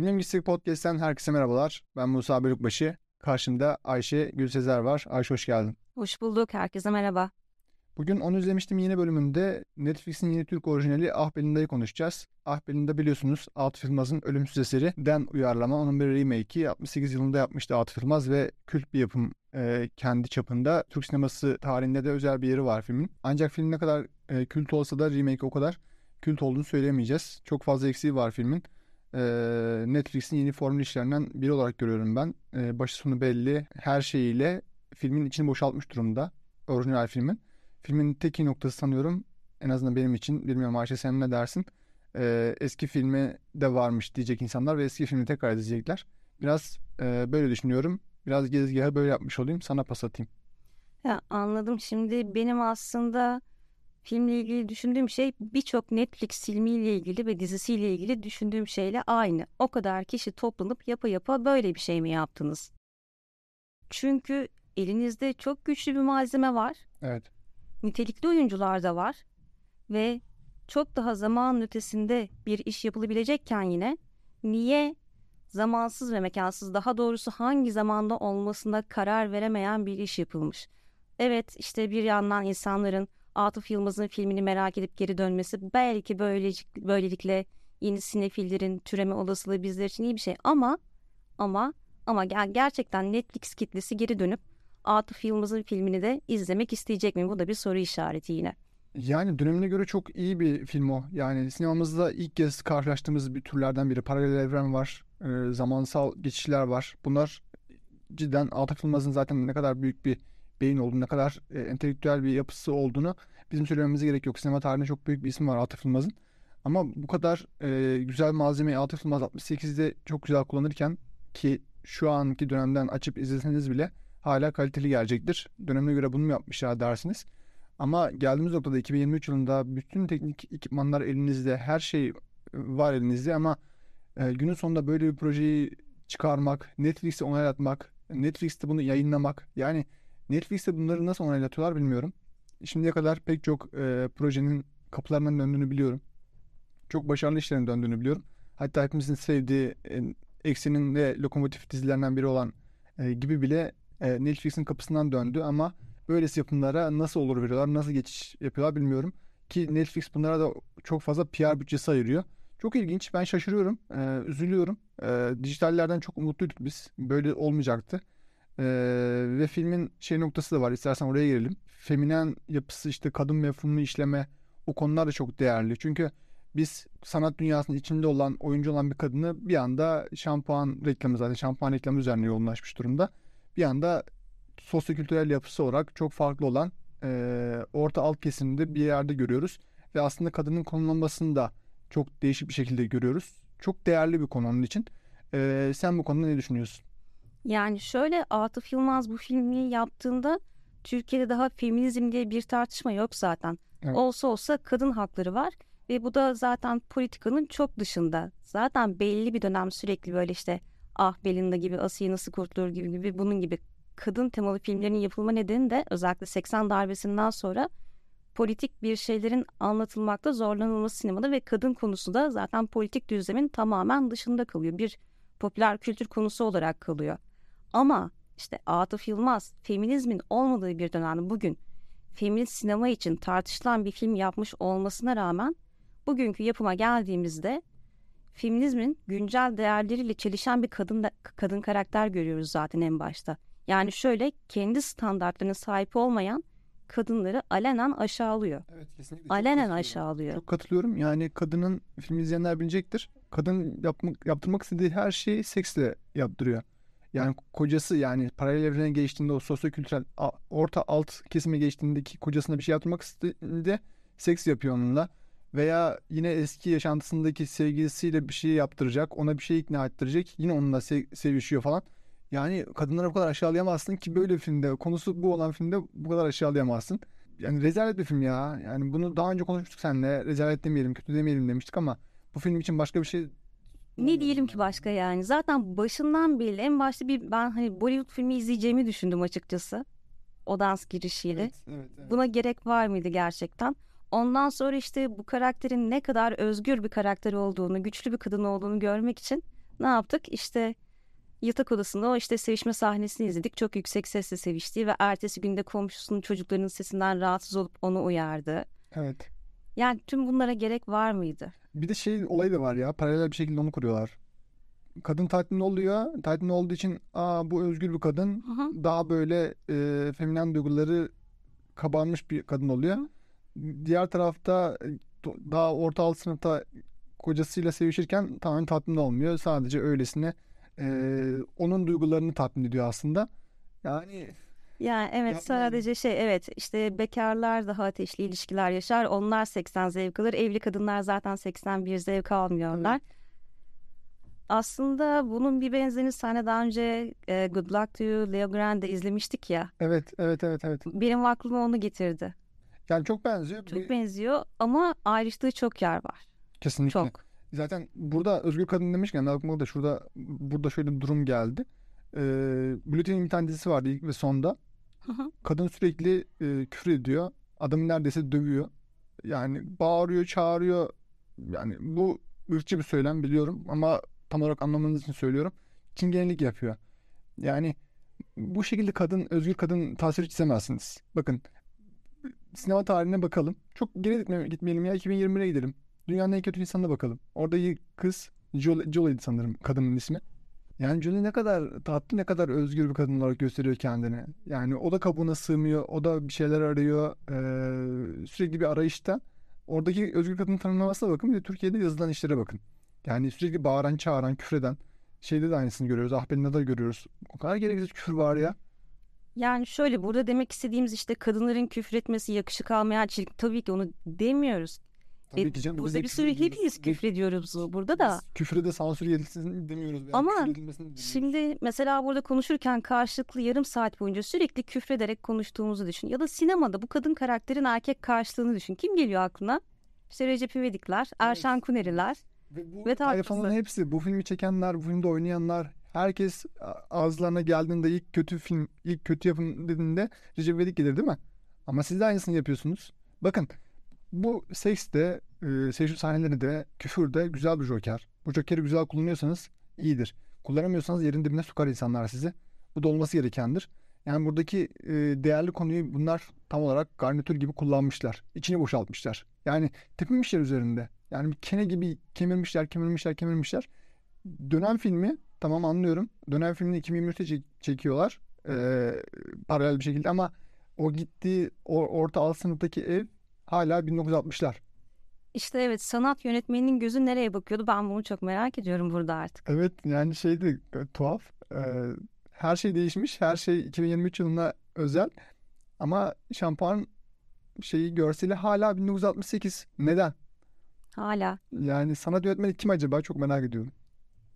Film Gitsek Podcast'ten herkese merhabalar. Ben Musa Bölükbaşı. Karşımda Ayşe Gülsezer var. Ayşe hoş geldin. Hoş bulduk. Herkese merhaba. Bugün onu izlemiştim yeni bölümünde Netflix'in yeni Türk orijinali Ah Belinda'yı konuşacağız. Ah Belinda biliyorsunuz Atıf Yılmaz'ın Ölümsüz Eseri'den uyarlama. Onun bir remake'i 68 yılında yapmıştı Atıf Yılmaz ve kült bir yapım e, kendi çapında. Türk sineması tarihinde de özel bir yeri var filmin. Ancak film ne kadar e, kült olsa da remake o kadar kült olduğunu söyleyemeyeceğiz. Çok fazla eksiği var filmin. E, Netflix'in yeni formül işlerinden biri olarak görüyorum ben. E, başı sonu belli her şeyiyle filmin içini boşaltmış durumda orijinal filmin. Filmin tek iyi noktası sanıyorum en azından benim için bilmiyorum Ayşe sen ne dersin? Ee, eski filmi de varmış diyecek insanlar ve eski filmi tekrar izleyecekler. Biraz e, böyle düşünüyorum. Biraz gezgahı böyle yapmış olayım sana pas atayım. Ya anladım. Şimdi benim aslında filmle ilgili düşündüğüm şey birçok Netflix filmiyle ilgili ve dizisiyle ilgili düşündüğüm şeyle aynı. O kadar kişi toplanıp yapa yapa böyle bir şey mi yaptınız? Çünkü elinizde çok güçlü bir malzeme var. Evet. Nitelikli oyuncular da var ve çok daha zaman ötesinde bir iş yapılabilecekken yine niye zamansız ve mekansız daha doğrusu hangi zamanda olmasında karar veremeyen bir iş yapılmış. Evet işte bir yandan insanların Atıf Yılmaz'ın filmini merak edip geri dönmesi belki böylelikle, böylelikle yeni sinefillerin türeme olasılığı bizler için iyi bir şey ama ama ama gerçekten Netflix kitlesi geri dönüp Atıf Yılmaz'ın filmini de izlemek isteyecek mi? Bu da bir soru işareti yine. Yani dönemine göre çok iyi bir film o. Yani sinemamızda ilk kez karşılaştığımız bir türlerden biri. Paralel evren var, e, zamansal geçişler var. Bunlar cidden Atıf Yılmaz'ın zaten ne kadar büyük bir beyin olduğunu, ne kadar e, entelektüel bir yapısı olduğunu bizim söylememize gerek yok. Sinema tarihinde çok büyük bir isim var Atıf Yılmaz'ın. Ama bu kadar e, güzel malzemeyi Atıf Yılmaz 68'de çok güzel kullanırken ki şu anki dönemden açıp izleseniz bile hala kaliteli gelecektir. Dönemine göre bunu mu yapmışlar dersiniz. Ama geldiğimiz noktada 2023 yılında bütün teknik ekipmanlar elinizde, her şey var elinizde ama e, günün sonunda böyle bir projeyi çıkarmak, Netflix'e onaylatmak, Netflix'te bunu yayınlamak. Yani Netflix'te bunları nasıl onaylatıyorlar bilmiyorum. Şimdiye kadar pek çok e, projenin kapılarından döndüğünü biliyorum. Çok başarılı işlerin döndüğünü biliyorum. Hatta hepimizin sevdiği e, Eksen'in ve Lokomotif dizilerinden biri olan e, gibi bile e, Netflix'in kapısından döndü ama böylesi yapımlara nasıl olur veriyorlar, nasıl geçiş yapıyorlar bilmiyorum. Ki Netflix bunlara da çok fazla PR bütçesi ayırıyor. Çok ilginç. Ben şaşırıyorum. E, üzülüyorum. E, dijitallerden çok umutluyduk biz. Böyle olmayacaktı. E, ve filmin şey noktası da var. İstersen oraya girelim. Feminen yapısı işte kadın mefhumunu işleme o konular da çok değerli. Çünkü biz sanat dünyasının içinde olan oyuncu olan bir kadını bir anda şampuan reklamı zaten şampuan reklamı üzerine yoğunlaşmış durumda bir anda sosyokültürel yapısı olarak çok farklı olan e, orta alt kesimde bir yerde görüyoruz. Ve aslında kadının konumlanmasını da çok değişik bir şekilde görüyoruz. Çok değerli bir konu onun için. E, sen bu konuda ne düşünüyorsun? Yani şöyle Atıf Yılmaz bu filmi yaptığında Türkiye'de daha feminizm diye bir tartışma yok zaten. Evet. Olsa olsa kadın hakları var ve bu da zaten politikanın çok dışında. Zaten belli bir dönem sürekli böyle işte Ah Belinda gibi, Asiye Nasıl Kurtulur gibi gibi bunun gibi kadın temalı filmlerin yapılma nedeni de özellikle 80 darbesinden sonra politik bir şeylerin anlatılmakta zorlanılması sinemada ve kadın konusu da zaten politik düzlemin tamamen dışında kalıyor. Bir popüler kültür konusu olarak kalıyor. Ama işte Atıf Yılmaz feminizmin olmadığı bir dönemde bugün feminist sinema için tartışılan bir film yapmış olmasına rağmen bugünkü yapıma geldiğimizde feminizmin güncel değerleriyle çelişen bir kadın da, kadın karakter görüyoruz zaten en başta. Yani şöyle kendi standartlarına sahip olmayan kadınları alenen aşağılıyor. Evet kesinlikle. Alenen aşağılıyor. Çok katılıyorum. Yani kadının film izleyenler bilecektir. Kadın yapmak, yaptırmak istediği her şeyi seksle yaptırıyor. Yani kocası yani paralel evrene geçtiğinde o sosyokültürel orta alt kesime geçtiğindeki kocasına bir şey yaptırmak istediğinde seks yapıyor onunla veya yine eski yaşantısındaki sevgilisiyle bir şey yaptıracak, ona bir şey ikna ettirecek, yine onunla sev- sevişiyor falan. Yani kadınları bu kadar aşağılayamazsın ki böyle bir filmde, konusu bu olan filmde bu kadar aşağılayamazsın. Yani rezalet bir film ya. Yani bunu daha önce konuşmuştuk seninle. Rezalet demeyelim, kötü demeyelim demiştik ama bu film için başka bir şey ne diyelim ki başka yani. Zaten başından beri en başta bir ben hani Bollywood filmi izleyeceğimi düşündüm açıkçası. O dans girişiyle. Evet, evet, evet. Buna gerek var mıydı gerçekten? Ondan sonra işte bu karakterin ne kadar özgür bir karakter olduğunu, güçlü bir kadın olduğunu görmek için Ne yaptık? İşte yatak odasında o işte sevişme sahnesini izledik. Çok yüksek sesle sevişti ve ertesi günde komşusunun çocuklarının sesinden rahatsız olup onu uyardı. Evet. Yani tüm bunlara gerek var mıydı? Bir de şey olayı da var ya paralel bir şekilde onu kuruyorlar. Kadın tatmin oluyor. Tatmin olduğu için aa bu özgür bir kadın. Hı hı. Daha böyle e, feminen duyguları kabarmış bir kadın oluyor. Diğer tarafta e, daha orta alt sınıfta kocasıyla sevişirken tamamen tatmin olmuyor. Sadece öylesine e, onun duygularını tatmin ediyor aslında. Yani Yani evet Yapmayın. sadece şey evet işte bekarlar daha ateşli ilişkiler yaşar. Onlar 80 zevk alır. Evli kadınlar zaten 81 zevk almıyorlar. Aslında bunun bir benzerini sahne daha önce e, Good Luck to You, Leo Grande izlemiştik ya. evet evet evet evet. Benim aklıma onu getirdi. Yani çok benziyor. Çok benziyor ama ayrıştığı çok yer var. Kesinlikle. Çok. Zaten burada özgür kadın demişken aklıma da şurada burada şöyle bir durum geldi. Ee, Bluetooth'in bir tane dizisi vardı ilk ve sonda. Kadın sürekli e, küfür ediyor. Adamı neredeyse dövüyor. Yani bağırıyor, çağırıyor. Yani bu ırkçı bir söylem biliyorum ama tam olarak anlamanız için söylüyorum. Çingenelik yapıyor. Yani bu şekilde kadın, özgür kadın tasviri çizemezsiniz. Bakın sinema tarihine bakalım. Çok geri gitme- gitmeyelim ya 2021'e gidelim. Dünyanın en kötü insanına bakalım. Oradaki kız Jolie, Jolie'ydi sanırım kadının ismi. Yani Jolie ne kadar tatlı ne kadar özgür bir kadın olarak gösteriyor kendini. Yani o da kabuğuna sığmıyor. O da bir şeyler arıyor. Ee, sürekli bir arayışta. Oradaki özgür kadın tanımlamasına bakın. Bir de Türkiye'de yazılan işlere bakın. Yani sürekli bağıran, çağıran, küfreden. Şeyde de aynısını görüyoruz. Ahbelin'de de görüyoruz. O kadar gereksiz küfür var ya. Yani şöyle burada demek istediğimiz işte kadınların küfür etmesi yakışık almayan çirkin. Tabii ki onu demiyoruz. Tabii E, ki canım. Burada bir sürü hepimiz Biz- küfür ediyoruz burada da. Küfre de sansür edilsin demiyoruz. veya Ama. Şimdi mesela burada konuşurken karşılıklı yarım saat boyunca sürekli küfrederek konuştuğumuzu düşün. Ya da sinemada bu kadın karakterin erkek karşılığını düşün. Kim geliyor aklına? İşte Recep İvedikler, Erşan Kuneriler. Ve bu Ve tayfanın hepsi, bu filmi çekenler, bu filmde oynayanlar, herkes ağızlarına geldiğinde ilk kötü film, ilk kötü yapım dediğinde Recep İvedik gelir değil mi? Ama siz de aynısını yapıyorsunuz. Bakın bu seks de, e, seks sahneleri de, küfür de güzel bir joker. Bu jokeri güzel kullanıyorsanız iyidir. Kullanamıyorsanız yerin dibine sokar insanlar sizi. Bu da olması gerekendir. Yani buradaki e, değerli konuyu bunlar tam olarak garnitür gibi kullanmışlar. İçini boşaltmışlar. Yani tepinmişler üzerinde. Yani bir kene gibi kemirmişler, kemirmişler, kemirmişler. Dönem filmi tamam anlıyorum. Dönem filmini 2023'te çek- çekiyorlar. Ee, paralel bir şekilde ama o gittiği o, orta alt sınıftaki ev hala 1960'lar. İşte evet sanat yönetmeninin gözü nereye bakıyordu ben bunu çok merak ediyorum burada artık. Evet yani şeydi e, tuhaf. Ee, her şey değişmiş. Her şey 2023 yılına özel. Ama şampuan şeyi görseli hala 1968. Neden? Hala. Yani sanat yönetmeni kim acaba? Çok merak ediyorum.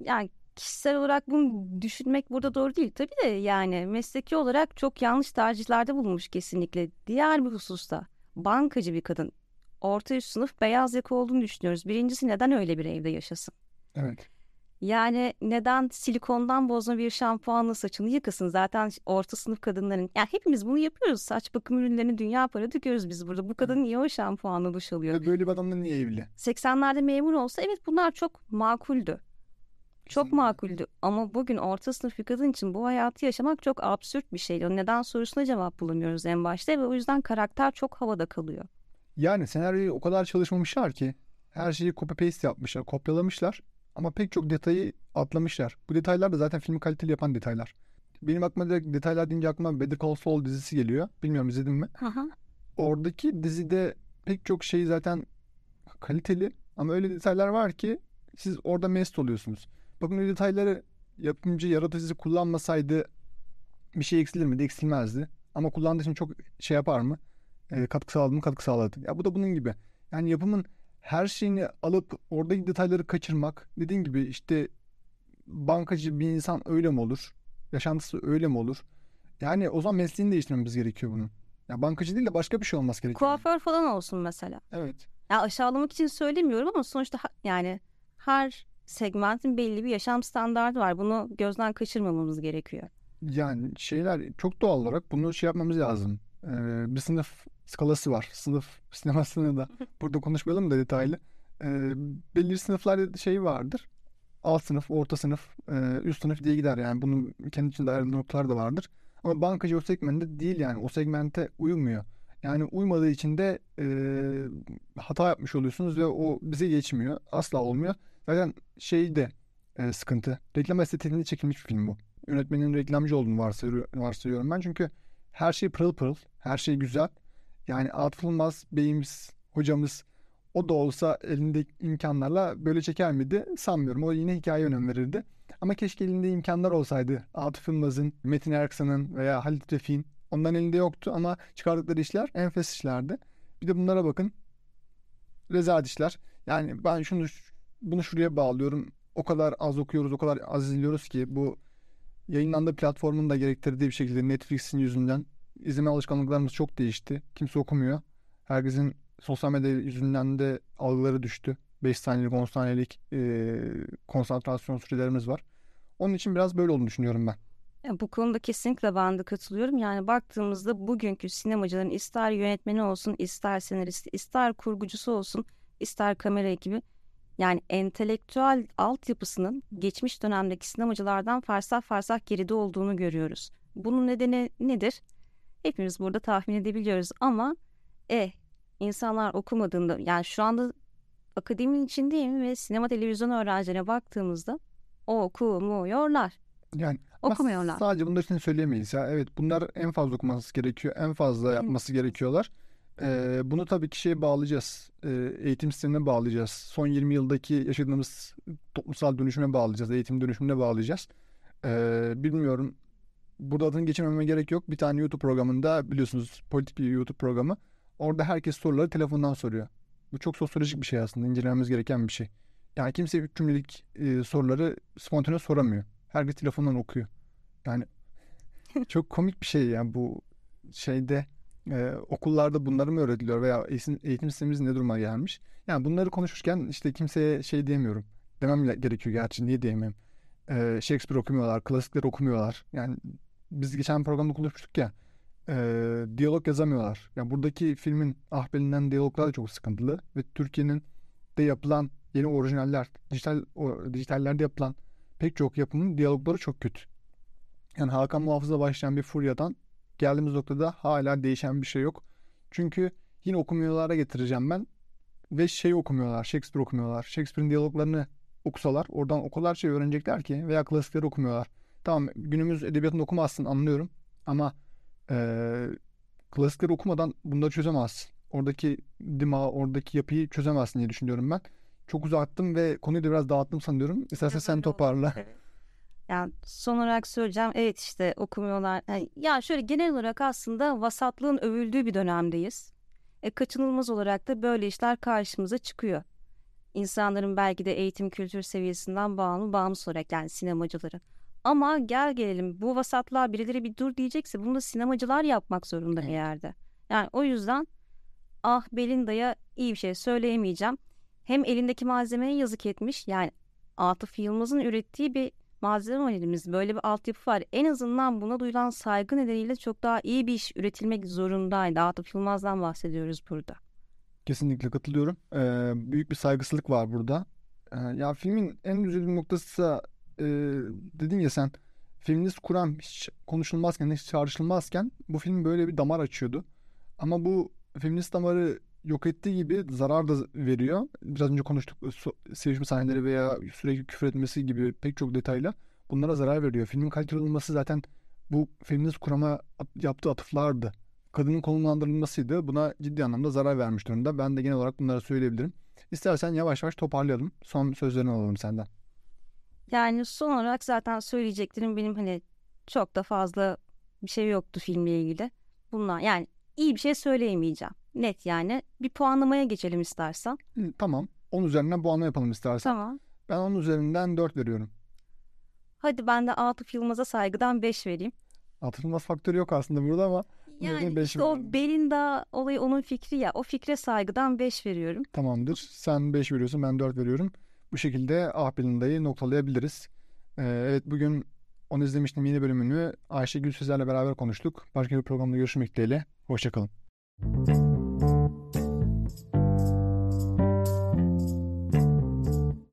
Yani kişisel olarak bunu düşünmek burada doğru değil. Tabii de yani mesleki olarak çok yanlış tercihlerde bulunmuş kesinlikle. Diğer bir hususta bankacı bir kadın. Orta üst sınıf beyaz yaka olduğunu düşünüyoruz. Birincisi neden öyle bir evde yaşasın? Evet. Yani neden silikondan bozma bir şampuanla saçını yıkasın? Zaten orta sınıf kadınların... Yani hepimiz bunu yapıyoruz. Saç bakım ürünlerini dünya para döküyoruz biz burada. Bu kadın niye o şampuanla duş alıyor? Böyle bir adamla niye evli? 80'lerde memur olsa evet bunlar çok makuldü. Çok Kesinlikle. makuldü ama bugün orta sınıf bir kadın için bu hayatı yaşamak çok absürt bir şey. O neden sorusuna cevap bulamıyoruz en başta ve o yüzden karakter çok havada kalıyor. Yani senaryoyu o kadar çalışmamışlar ki her şeyi copy paste yapmışlar, kopyalamışlar ama pek çok detayı atlamışlar. Bu detaylar da zaten filmi kaliteli yapan detaylar. Benim aklıma direkt detaylar deyince aklıma Better Call Saul dizisi geliyor. Bilmiyorum izledin mi? Oradaki dizide pek çok şey zaten kaliteli ama öyle detaylar var ki siz orada mest oluyorsunuz. Bakın o detayları yapımcı, yaratıcı kullanmasaydı bir şey eksilir miydi? Eksilmezdi. Ama kullandığı için çok şey yapar mı? E, katkı sağladı mı? Katkı sağladı. Ya bu da bunun gibi. Yani yapımın her şeyini alıp oradaki detayları kaçırmak. Dediğin gibi işte bankacı bir insan öyle mi olur? Yaşantısı öyle mi olur? Yani o zaman mesleğini değiştirmemiz gerekiyor bunun. Ya bankacı değil de başka bir şey olması gerekiyor. Kuaför falan olsun mesela. Evet. Ya aşağılamak için söylemiyorum ama sonuçta ha- yani her segmentin belli bir yaşam standardı var. Bunu gözden kaçırmamamız gerekiyor. Yani şeyler çok doğal olarak bunu şey yapmamız lazım. Ee, bir sınıf skalası var. Sınıf sinemasını da burada konuşmayalım da detaylı. Ee, belli sınıflarda şey vardır. alt sınıf, orta sınıf, e, üst sınıf diye gider yani. Bunun kendi içinde ayrı noktalar da vardır. Ama bankacı o segmentte değil yani. O segmente uymuyor. Yani uymadığı için de e, hata yapmış oluyorsunuz ve o bize geçmiyor. Asla olmuyor. Zaten şey de e, sıkıntı. Reklam estetiğinde çekilmiş bir film bu. Yönetmenin reklamcı olduğunu varsayıyorum ben. Çünkü her şey pırıl pırıl. Her şey güzel. Yani Atıf Yılmaz beyimiz, hocamız o da olsa elinde imkanlarla böyle çeker miydi sanmıyorum. O yine hikaye önem verirdi. Ama keşke elinde imkanlar olsaydı. Atıf Yılmaz'ın, Metin Erksan'ın veya Halit Refik'in ondan elinde yoktu ama çıkardıkları işler enfes işlerdi. Bir de bunlara bakın. Rezalet işler. Yani ben şunu bunu şuraya bağlıyorum. O kadar az okuyoruz, o kadar az izliyoruz ki bu yayınlandığı platformun da gerektirdiği bir şekilde Netflix'in yüzünden izleme alışkanlıklarımız çok değişti. Kimse okumuyor. Herkesin sosyal medya yüzünden de algıları düştü. 5 saniyelik 10 saniyelik e, konsantrasyon sürelerimiz var. Onun için biraz böyle olduğunu düşünüyorum ben. Bu konuda kesinlikle ben de katılıyorum. Yani baktığımızda bugünkü sinemacıların ister yönetmeni olsun, ister senaristi, ister kurgucusu olsun, ister kamera ekibi yani entelektüel altyapısının geçmiş dönemdeki sinemacılardan farsah farsah geride olduğunu görüyoruz. Bunun nedeni nedir? Hepimiz burada tahmin edebiliyoruz ama e insanlar okumadığında yani şu anda akademinin içindeyim ve sinema televizyon öğrencilerine baktığımızda okumuyorlar. Yani okumuyorlar. Sadece bunlar için söyleyemeyiz ya. Evet bunlar en fazla okuması gerekiyor. En fazla yapması gerekiyorlar. Ee, bunu tabii ki şeye bağlayacağız. Ee, eğitim sistemine bağlayacağız. Son 20 yıldaki yaşadığımız toplumsal dönüşüme bağlayacağız. Eğitim dönüşümüne bağlayacağız. Ee, bilmiyorum. Burada adını geçirmeme gerek yok. Bir tane YouTube programında biliyorsunuz politik bir YouTube programı. Orada herkes soruları telefondan soruyor. Bu çok sosyolojik bir şey aslında. incelememiz gereken bir şey. Yani kimse üç cümlelik e, soruları spontane soramıyor. Herkes telefondan okuyor. Yani çok komik bir şey yani bu şeyde e, okullarda bunları mı öğretiliyor veya eğitim, eğitim sistemimiz ne duruma gelmiş? Yani bunları konuşurken işte kimseye şey diyemiyorum. Demem gerekiyor gerçi niye diyemem. E, Shakespeare okumuyorlar, klasikler okumuyorlar. Yani biz geçen programda konuşmuştuk ya e, diyalog yazamıyorlar. Yani buradaki filmin ahbelinden diyaloglar da çok sıkıntılı ve Türkiye'nin de yapılan yeni orijinaller, dijital o, dijitallerde yapılan pek çok yapımın diyalogları çok kötü. Yani Hakan Muhafız'la başlayan bir furyadan geldiğimiz noktada hala değişen bir şey yok. Çünkü yine okumuyorlara getireceğim ben. Ve şey okumuyorlar, Shakespeare okumuyorlar. Shakespeare'in diyaloglarını okusalar oradan o kadar şey öğrenecekler ki veya klasikleri okumuyorlar. Tamam günümüz edebiyatını okumazsın anlıyorum ama e, klasikleri okumadan bunları çözemezsin. Oradaki dima, oradaki yapıyı çözemezsin diye düşünüyorum ben. Çok uzattım ve konuyu da biraz dağıttım sanıyorum. İstersen sen toparla. Yani son olarak söyleyeceğim evet işte okumuyorlar. Yani, ya şöyle genel olarak aslında vasatlığın övüldüğü bir dönemdeyiz. E, kaçınılmaz olarak da böyle işler karşımıza çıkıyor. İnsanların belki de eğitim kültür seviyesinden bağımlı bağımsız olarak yani sinemacıların. Ama gel gelelim bu vasatlığa birileri bir dur diyecekse bunu da sinemacılar yapmak zorunda bir yerde. Yani o yüzden ah Belinda'ya iyi bir şey söyleyemeyeceğim. Hem elindeki malzemeye yazık etmiş yani Atıf Yılmaz'ın ürettiği bir malzeme var elimizde. Böyle bir altyapı var. En azından buna duyulan saygı nedeniyle çok daha iyi bir iş üretilmek zorundaydı. Atıf Yılmaz'dan bahsediyoruz burada. Kesinlikle katılıyorum. Ee, büyük bir saygısızlık var burada. Ee, ya filmin en üzüldüğüm noktası e, dedin ya sen feminist kuram hiç konuşulmazken, hiç çağrışılmazken bu film böyle bir damar açıyordu. Ama bu feminist damarı yok ettiği gibi zarar da veriyor. Biraz önce konuştuk sevişme sahneleri veya sürekli küfür etmesi gibi pek çok detayla bunlara zarar veriyor. Filmin kaliteli olması zaten bu feminist kurama yaptığı atıflardı. Kadının konumlandırılmasıydı. Buna ciddi anlamda zarar vermiş durumda. Ben de genel olarak bunları söyleyebilirim. İstersen yavaş yavaş toparlayalım. Son sözlerini alalım senden. Yani son olarak zaten söyleyeceklerim benim hani çok da fazla bir şey yoktu filmle ilgili. Bunlar yani iyi bir şey söyleyemeyeceğim. Net yani. Bir puanlamaya geçelim istersen. Hı, tamam. 10 üzerinden puanlama yapalım istersen. Tamam. Ben 10 üzerinden 4 veriyorum. Hadi ben de Atıf Yılmaz'a saygıdan 5 vereyim. Atıf Yılmaz faktörü yok aslında burada ama yani işte o Belinda olayı onun fikri ya. O fikre saygıdan 5 veriyorum. Tamamdır. Sen 5 veriyorsun ben 4 veriyorum. Bu şekilde Ah Belinda'yı noktalayabiliriz. Ee, evet bugün onu izlemiştim yeni bölümünü Ayşe Gül beraber konuştuk. Başka bir programda görüşmek dileğiyle. Hoşçakalın.